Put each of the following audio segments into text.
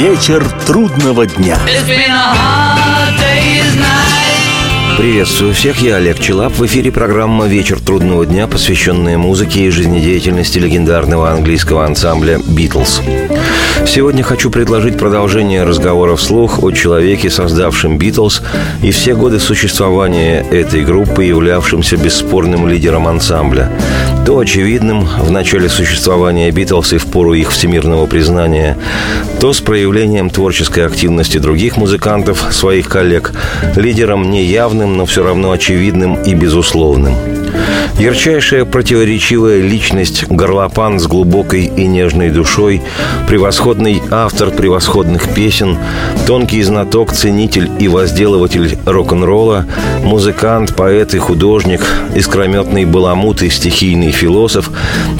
Вечер трудного дня. Приветствую всех, я Олег Челап. В эфире программа «Вечер трудного дня», посвященная музыке и жизнедеятельности легендарного английского ансамбля «Битлз». Сегодня хочу предложить продолжение разговора вслух о человеке, создавшем «Битлз», и все годы существования этой группы, являвшимся бесспорным лидером ансамбля. То очевидным в начале существования «Битлз» и в пору их всемирного признания, то с проявлением творческой активности других музыкантов, своих коллег, лидером неявным, но все равно очевидным и безусловным. Ярчайшая противоречивая личность, горлопан с глубокой и нежной душой, превосходный автор превосходных песен, тонкий знаток, ценитель и возделыватель рок-н-ролла, музыкант, поэт и художник, искрометный баламут и стихийный философ,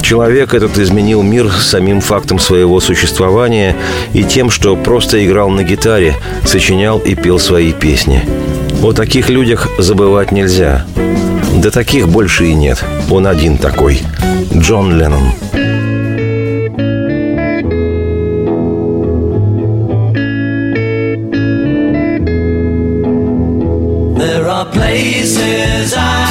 человек этот изменил мир самим фактом своего существования и тем, что просто играл на гитаре, сочинял и пел свои песни. О таких людях забывать нельзя. Да таких больше и нет. Он один такой. Джон Леннон. There are places I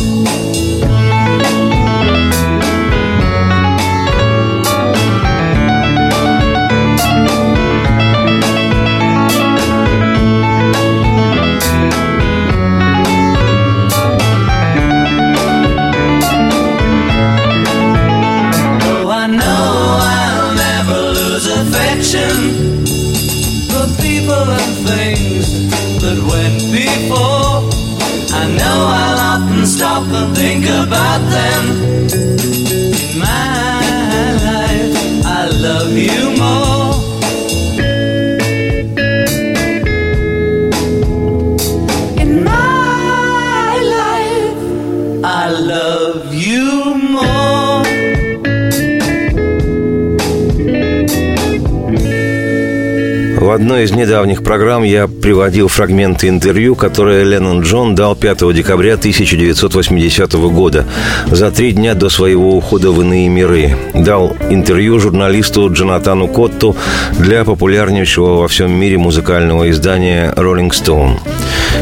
Одной из недавних программ я приводил фрагменты интервью, которое Леннон Джон дал 5 декабря 1980 года, за три дня до своего ухода в иные миры. Дал интервью журналисту Джонатану Котту для популярнейшего во всем мире музыкального издания «Rolling Stone».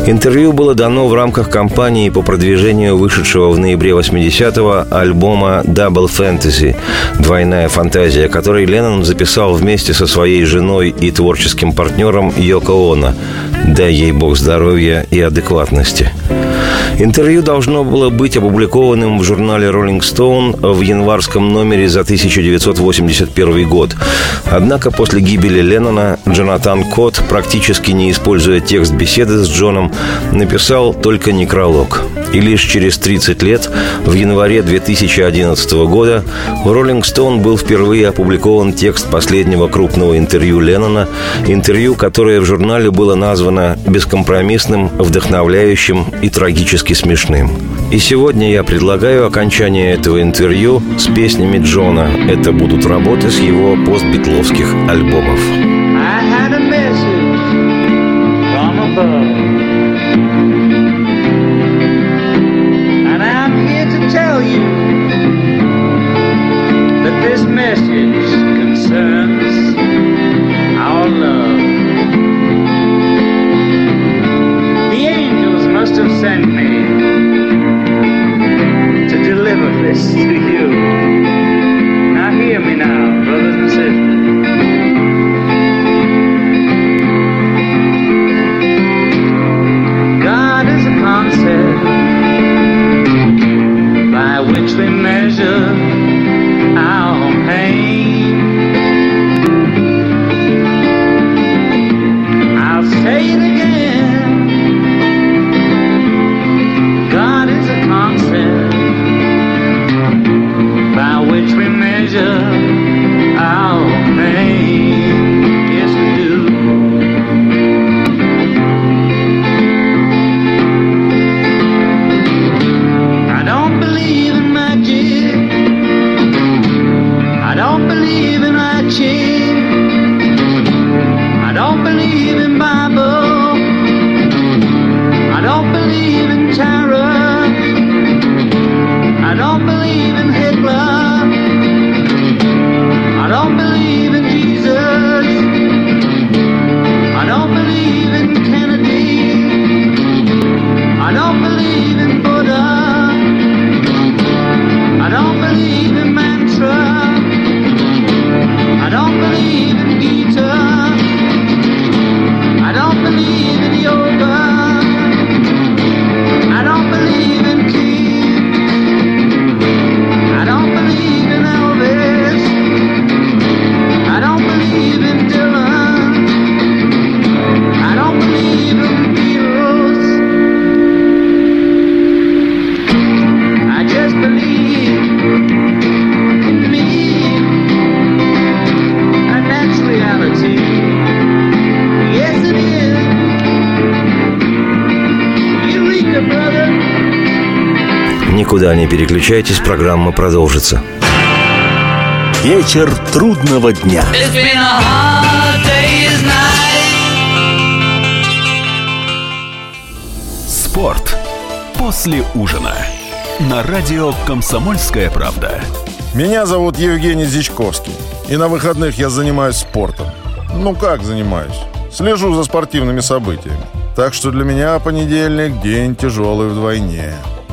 Интервью было дано в рамках кампании по продвижению вышедшего в ноябре 80-го альбома «Double Fantasy» «Двойная фантазия», который Леннон записал вместе со своей женой и творческим партнером Йоко Оно. Дай ей бог здоровья и адекватности. Интервью должно было быть опубликованным в журнале Rolling Stone в январском номере за 1981 год. Однако после гибели Леннона Джонатан Кот, практически не используя текст беседы с Джоном, написал только некролог. И лишь через 30 лет, в январе 2011 года, в Rolling Stone был впервые опубликован текст последнего крупного интервью Леннона, интервью, которое в журнале было названо бескомпромиссным, вдохновляющим и трагически смешным. И сегодня я предлагаю окончание этого интервью с песнями Джона. Это будут работы с его постбитловских альбомов. I had a message message concerns our love. The angels must have sent me to deliver this to you. Никуда не переключайтесь, программа продолжится. Вечер трудного дня. It's been a hard day's night. Спорт после ужина. На радио «Комсомольская правда». Меня зовут Евгений Зичковский. И на выходных я занимаюсь спортом. Ну как занимаюсь? Слежу за спортивными событиями. Так что для меня понедельник – день тяжелый вдвойне.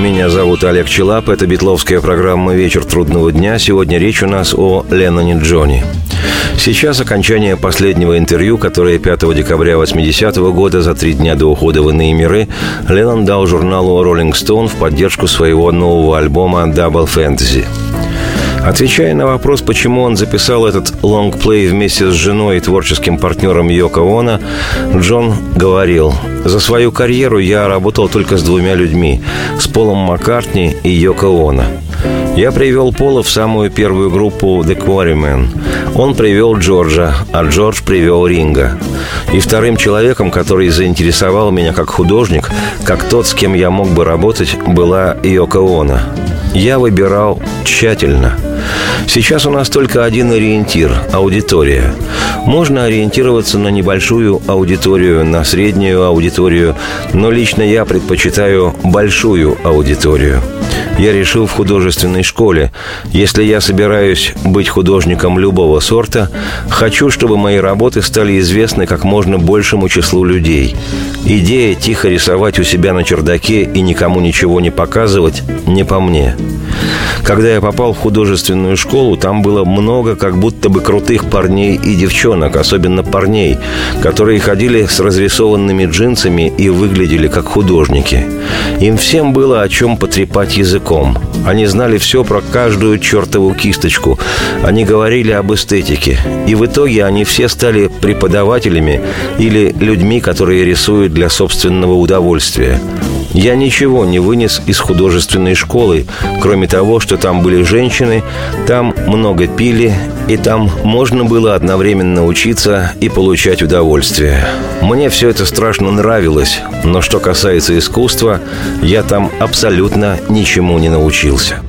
Меня зовут Олег Челап, это битловская программа «Вечер трудного дня». Сегодня речь у нас о Ленноне Джонни. Сейчас окончание последнего интервью, которое 5 декабря 80 года, за три дня до ухода в иные миры, Леннон дал журналу Rolling Stone в поддержку своего нового альбома Double Fantasy. Отвечая на вопрос, почему он записал этот лонгплей вместе с женой и творческим партнером Йоко Оно, Джон говорил, «За свою карьеру я работал только с двумя людьми – с Полом Маккартни и Йоко Оно. Я привел Пола в самую первую группу The Quarrymen. Он привел Джорджа, а Джордж привел Ринга. И вторым человеком, который заинтересовал меня как художник, как тот, с кем я мог бы работать, была Йоко Оно. Я выбирал тщательно. Сейчас у нас только один ориентир – аудитория. Можно ориентироваться на небольшую аудиторию, на среднюю аудиторию, но лично я предпочитаю большую аудиторию. Я решил в художественной школе, если я собираюсь быть художником любого сорта, хочу, чтобы мои работы стали известны как можно большему числу людей. Идея тихо рисовать у себя на чердаке и никому ничего не показывать не по мне. Когда я попал в художественную школу, там было много как будто бы крутых парней и девчонок, особенно парней, которые ходили с разрисованными джинсами и выглядели как художники. Им всем было о чем потрепать языком. Они знали все про каждую чертову кисточку. Они говорили об эстетике. И в итоге они все стали преподавателями или людьми, которые рисуют для собственного удовольствия. Я ничего не вынес из художественной школы, кроме того, что там были женщины, там много пили, и там можно было одновременно учиться и получать удовольствие. Мне все это страшно нравилось, но что касается искусства, я там абсолютно ничему не научился.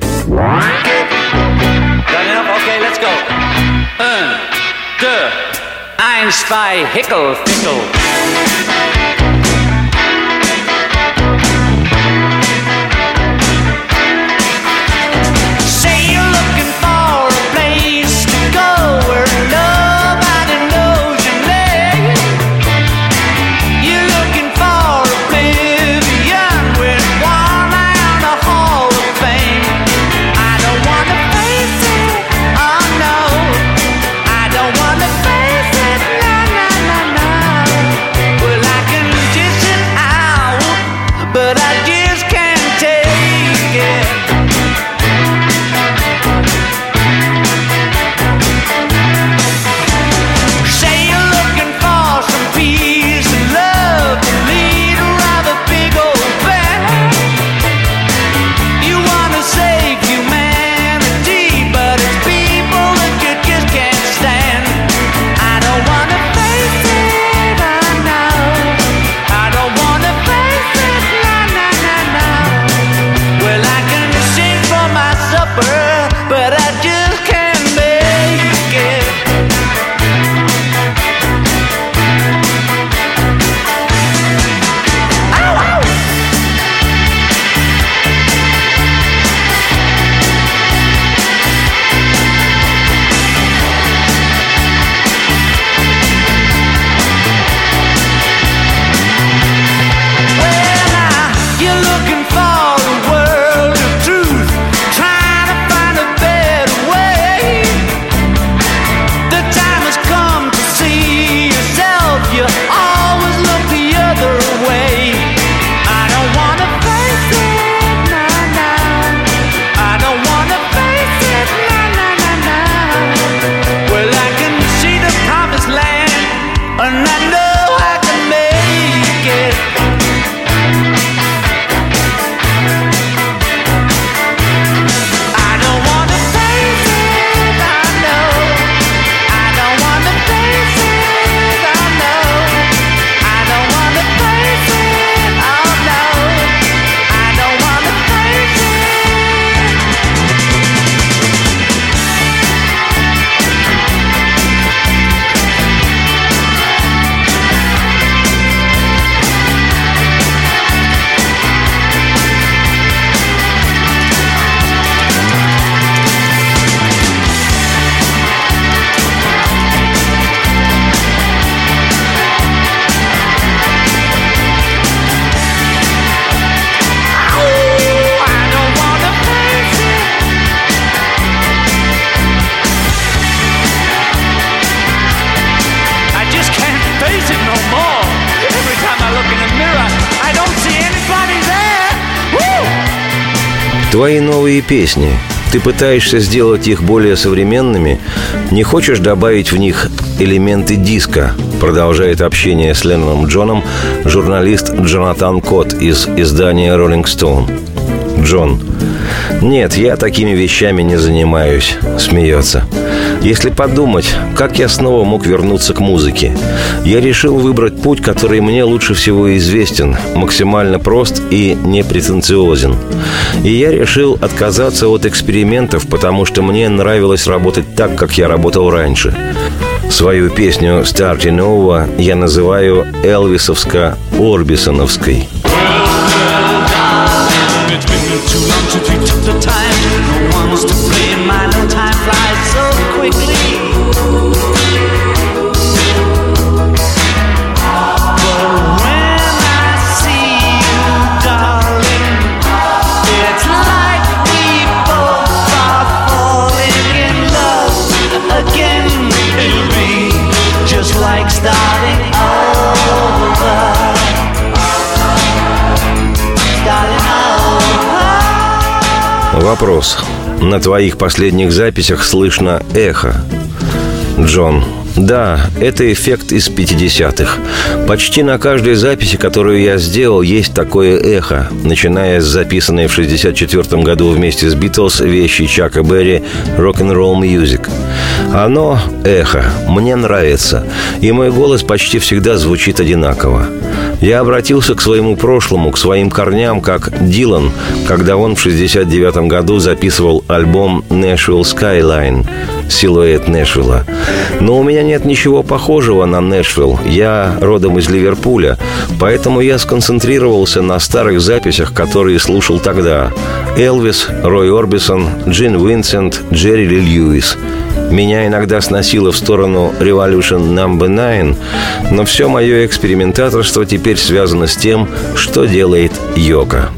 Eins, zwei, hickle, fickle. Твои новые песни. Ты пытаешься сделать их более современными, не хочешь добавить в них элементы диска, продолжает общение с Ленноном Джоном журналист Джонатан Кот из издания Rolling Stone. Джон. Нет, я такими вещами не занимаюсь, смеется. Если подумать, как я снова мог вернуться к музыке, я решил выбрать путь, который мне лучше всего известен, максимально прост и непретенциозен. И я решил отказаться от экспериментов, потому что мне нравилось работать так, как я работал раньше. Свою песню «Starting Over» я называю Элвисовско-Орбисоновской. It's been Вопрос. На твоих последних записях слышно эхо. Джон. Да, это эффект из 50-х. Почти на каждой записи, которую я сделал, есть такое эхо, начиная с записанной в 64 году вместе с Битлз вещи Чака Берри «Rock'n'Roll Music». Оно, эхо, мне нравится, и мой голос почти всегда звучит одинаково. Я обратился к своему прошлому, к своим корням, как Дилан, когда он в 69 году записывал альбом «Nashville Skyline» силуэт Нэшвилла. Но у меня нет ничего похожего на Нэшвилл. Я родом из Ливерпуля, поэтому я сконцентрировался на старых записях, которые слушал тогда. Элвис, Рой Орбисон, Джин Уинсент, Джерри Ли Льюис. Меня иногда сносило в сторону Revolution Number 9, но все мое экспериментаторство теперь связано с тем, что делает йога.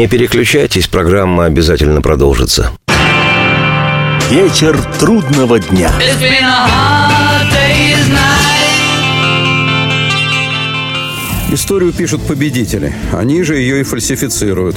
Не переключайтесь, программа обязательно продолжится. Вечер трудного дня. Историю пишут победители. Они же ее и фальсифицируют.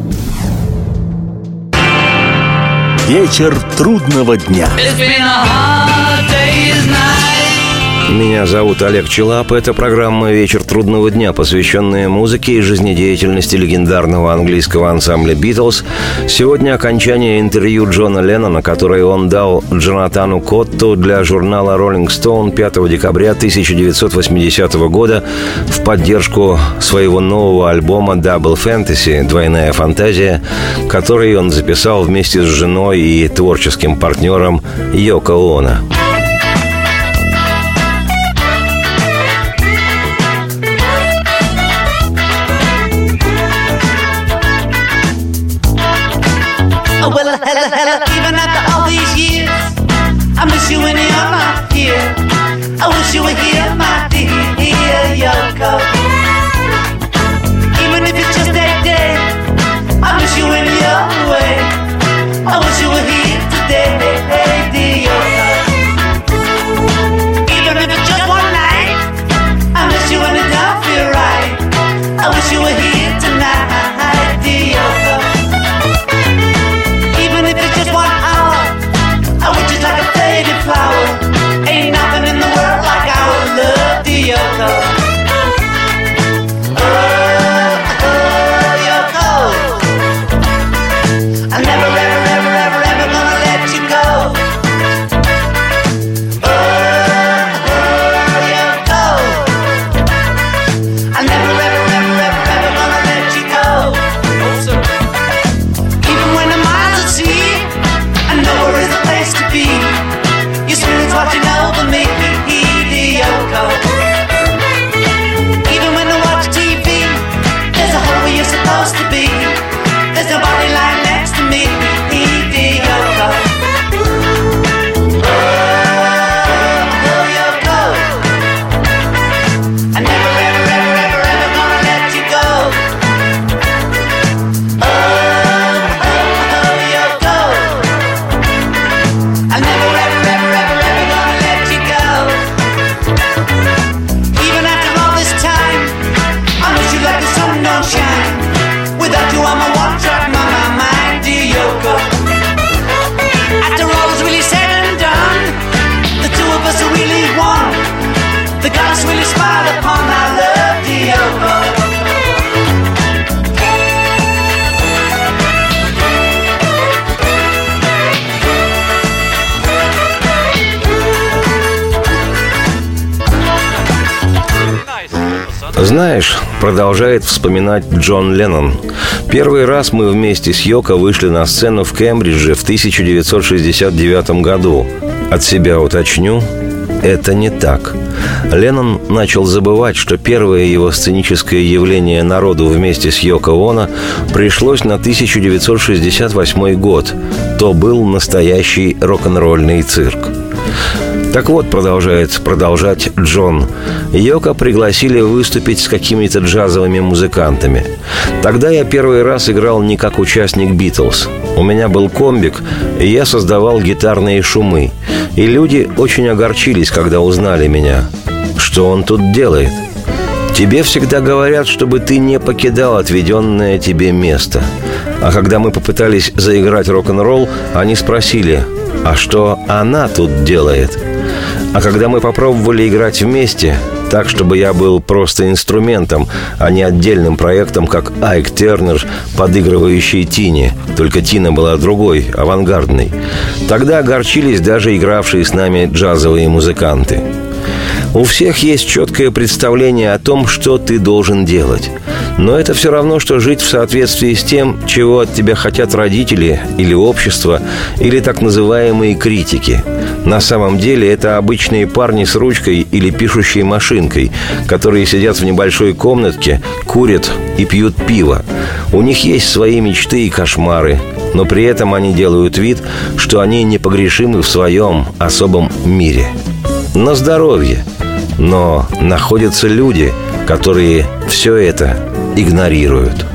Вечер трудного дня. A hard day's night. Меня зовут Олег Челап. Это программа «Вечер трудного дня», посвященная музыке и жизнедеятельности легендарного английского ансамбля «Битлз». Сегодня окончание интервью Джона Леннона, которое он дал Джонатану Котту для журнала «Роллинг Стоун» 5 декабря 1980 года в поддержку своего нового альбома «Double Fantasy» «Двойная фантазия», который он записал вместе с женой и творческим партнером Йоко Оно. la. Знаешь, продолжает вспоминать Джон Леннон. Первый раз мы вместе с Йоко вышли на сцену в Кембридже в 1969 году. От себя уточню, это не так. Леннон начал забывать, что первое его сценическое явление народу вместе с Йоко Оно пришлось на 1968 год. То был настоящий рок-н-ролльный цирк. Так вот, продолжает продолжать Джон. Йока пригласили выступить с какими-то джазовыми музыкантами. Тогда я первый раз играл не как участник Битлз. У меня был комбик, и я создавал гитарные шумы. И люди очень огорчились, когда узнали меня. Что он тут делает? Тебе всегда говорят, чтобы ты не покидал отведенное тебе место. А когда мы попытались заиграть рок-н-ролл, они спросили, а что она тут делает? А когда мы попробовали играть вместе, так, чтобы я был просто инструментом, а не отдельным проектом, как Айк Тернер, подыгрывающий Тине. Только Тина была другой, авангардной. Тогда огорчились даже игравшие с нами джазовые музыканты. У всех есть четкое представление о том, что ты должен делать. Но это все равно, что жить в соответствии с тем, чего от тебя хотят родители или общество, или так называемые критики. На самом деле это обычные парни с ручкой или пишущей машинкой, которые сидят в небольшой комнатке, курят и пьют пиво. У них есть свои мечты и кошмары, но при этом они делают вид, что они непогрешимы в своем особом мире. На здоровье. Но находятся люди, которые все это игнорируют.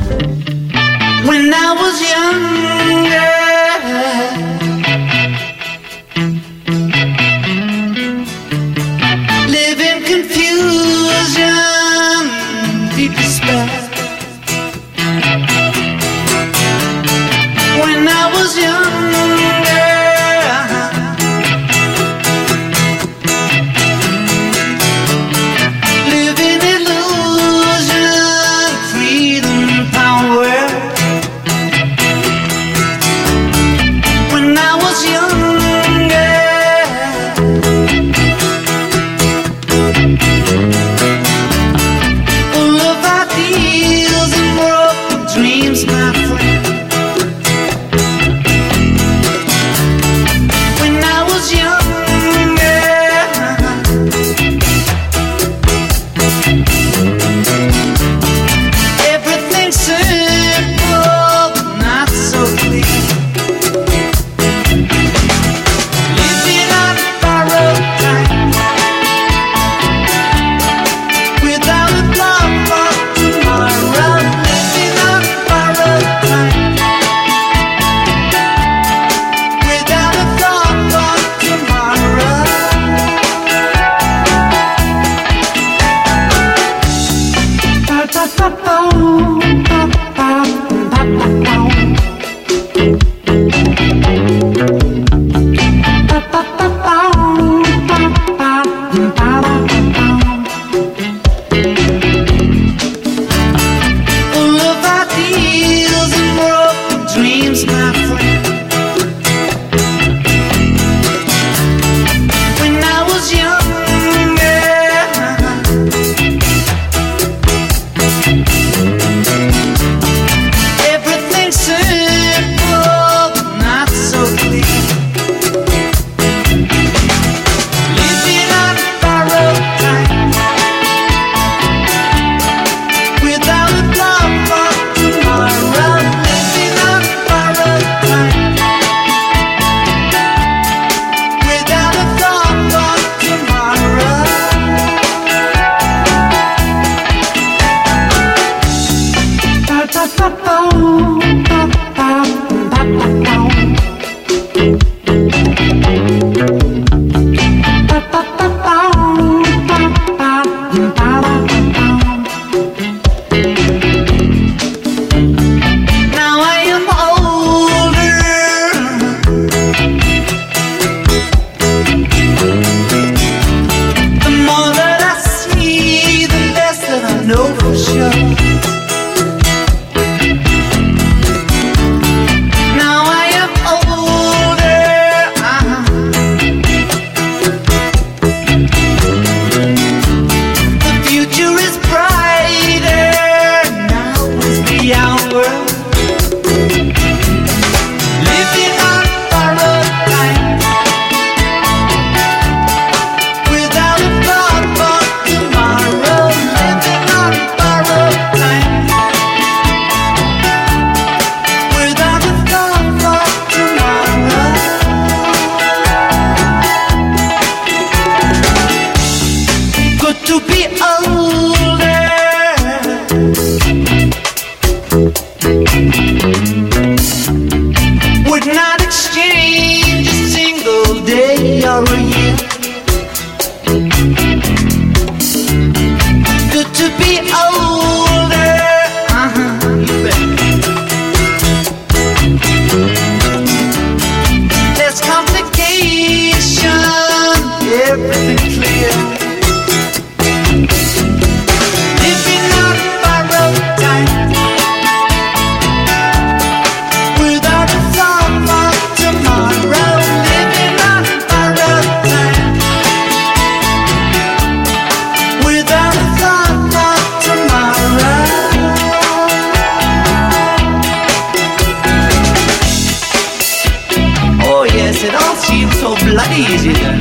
bloody easy then.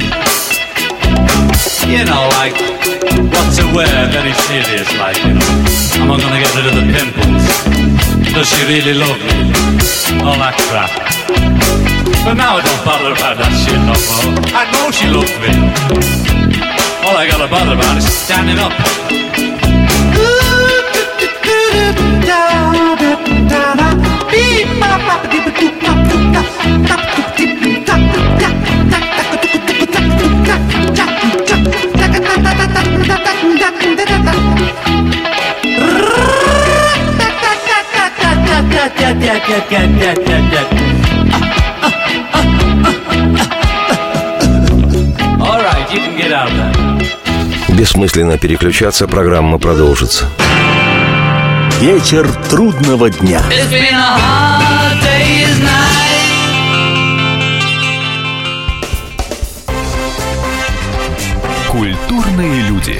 You know, like, what to wear, very serious, like, you know. Am I gonna get rid of the pimples? Does she really love me? All that crap. But now I don't bother about that shit no more. I know she loves me. All I gotta bother about is standing up. Beep, Бессмысленно переключаться, программа продолжится. Вечер трудного дня. It's been a hard day's night. Культурные люди.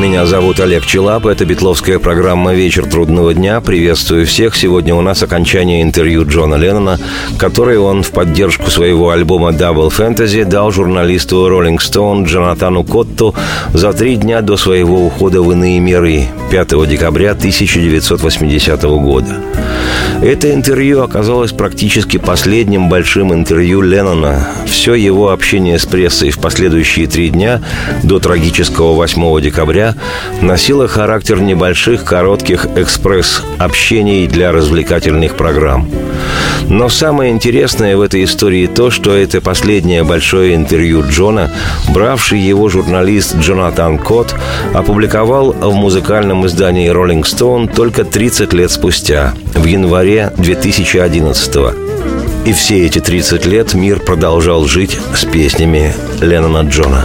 Меня зовут Олег Челап, это битловская программа «Вечер трудного дня». Приветствую всех. Сегодня у нас окончание интервью Джона Леннона, которое он в поддержку своего альбома Double Fantasy дал журналисту Rolling Stone Джонатану Котту за три дня до своего ухода в иные миры 5 декабря 1980 года. Это интервью оказалось практически последним большим интервью Леннона. Все его общение с прессой в последующие три дня до трагического 8 декабря носило характер небольших коротких экспресс-общений для развлекательных программ. Но самое интересное в этой истории то, что это последнее большое интервью Джона, бравший его журналист Джонатан Кот, опубликовал в музыкальном издании Rolling Stone только 30 лет спустя, в январе 2011 -го. И все эти 30 лет мир продолжал жить с песнями Леннона Джона.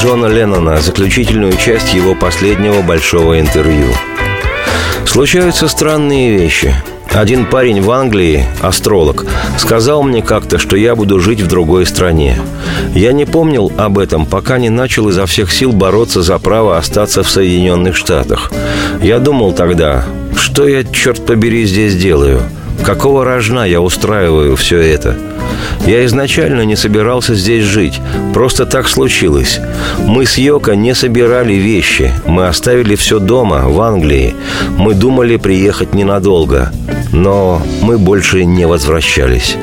Джона Леннона, заключительную часть его последнего большого интервью. Случаются странные вещи. Один парень в Англии, астролог, сказал мне как-то, что я буду жить в другой стране. Я не помнил об этом, пока не начал изо всех сил бороться за право остаться в Соединенных Штатах. Я думал тогда, что я, черт побери, здесь делаю? Какого рожна я устраиваю все это? Я изначально не собирался здесь жить. Просто так случилось. Мы с Йоко не собирали вещи. Мы оставили все дома, в Англии. Мы думали приехать ненадолго. Но мы больше не возвращались.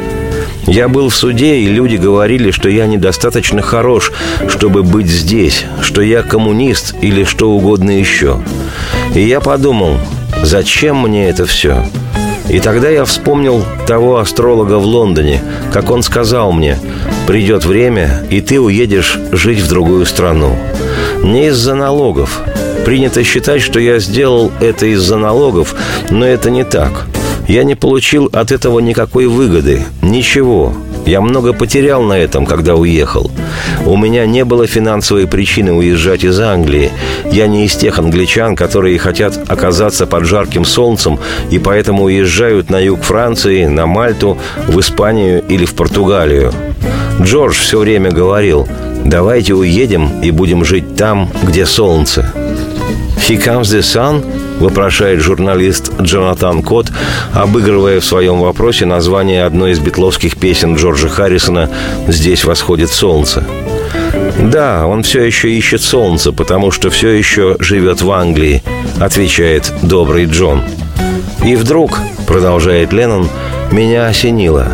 Я был в суде, и люди говорили, что я недостаточно хорош, чтобы быть здесь, что я коммунист или что угодно еще. И я подумал, зачем мне это все? И тогда я вспомнил того астролога в Лондоне, как он сказал мне, придет время, и ты уедешь жить в другую страну. Не из-за налогов. Принято считать, что я сделал это из-за налогов, но это не так. Я не получил от этого никакой выгоды, ничего. Я много потерял на этом, когда уехал. У меня не было финансовой причины уезжать из Англии. Я не из тех англичан, которые хотят оказаться под жарким солнцем и поэтому уезжают на юг Франции, на Мальту, в Испанию или в Португалию. Джордж все время говорил, давайте уедем и будем жить там, где солнце. «He comes the sun?» – вопрошает журналист Джонатан Кот, обыгрывая в своем вопросе название одной из битловских песен Джорджа Харрисона «Здесь восходит солнце». Да, он все еще ищет солнце, потому что все еще живет в Англии, отвечает добрый Джон. И вдруг, продолжает Леннон, меня осенило.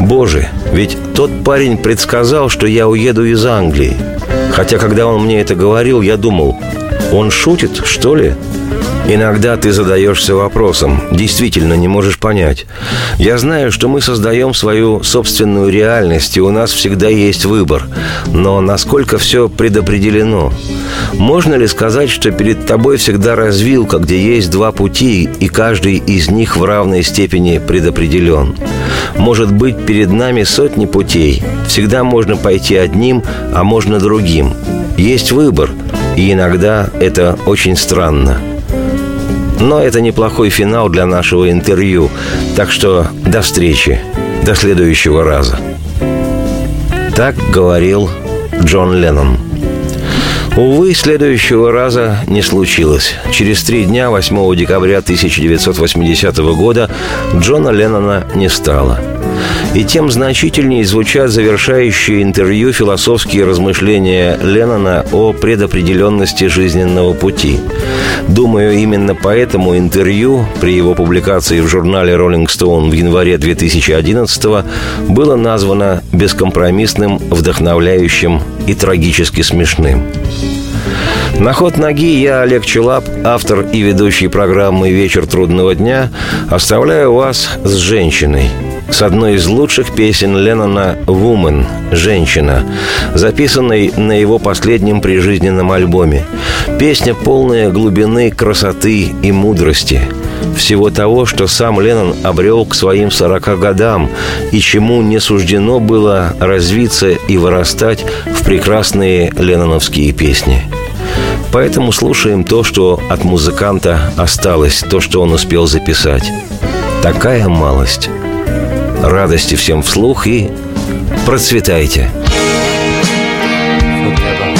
Боже, ведь тот парень предсказал, что я уеду из Англии. Хотя, когда он мне это говорил, я думал, он шутит, что ли? Иногда ты задаешься вопросом, действительно не можешь понять. Я знаю, что мы создаем свою собственную реальность, и у нас всегда есть выбор. Но насколько все предопределено? Можно ли сказать, что перед тобой всегда развилка, где есть два пути, и каждый из них в равной степени предопределен? Может быть, перед нами сотни путей. Всегда можно пойти одним, а можно другим. Есть выбор, и иногда это очень странно. Но это неплохой финал для нашего интервью. Так что до встречи. До следующего раза. Так говорил Джон Леннон. Увы, следующего раза не случилось. Через три дня, 8 декабря 1980 года, Джона Леннона не стало. И тем значительнее звучат завершающие интервью философские размышления Леннона о предопределенности жизненного пути. Думаю, именно поэтому интервью при его публикации в журнале Rolling Stone в январе 2011 было названо бескомпромиссным, вдохновляющим и трагически смешным. На ход ноги я, Олег Челап, автор и ведущий программы «Вечер трудного дня», оставляю вас с женщиной, с одной из лучших песен Леннона «Woman» – «Женщина», записанной на его последнем прижизненном альбоме. Песня полная глубины, красоты и мудрости – всего того, что сам Леннон обрел к своим 40 годам и чему не суждено было развиться и вырастать в прекрасные ленноновские песни. Поэтому слушаем то, что от музыканта осталось, то, что он успел записать. Такая малость. Радости всем вслух и процветайте. Woman,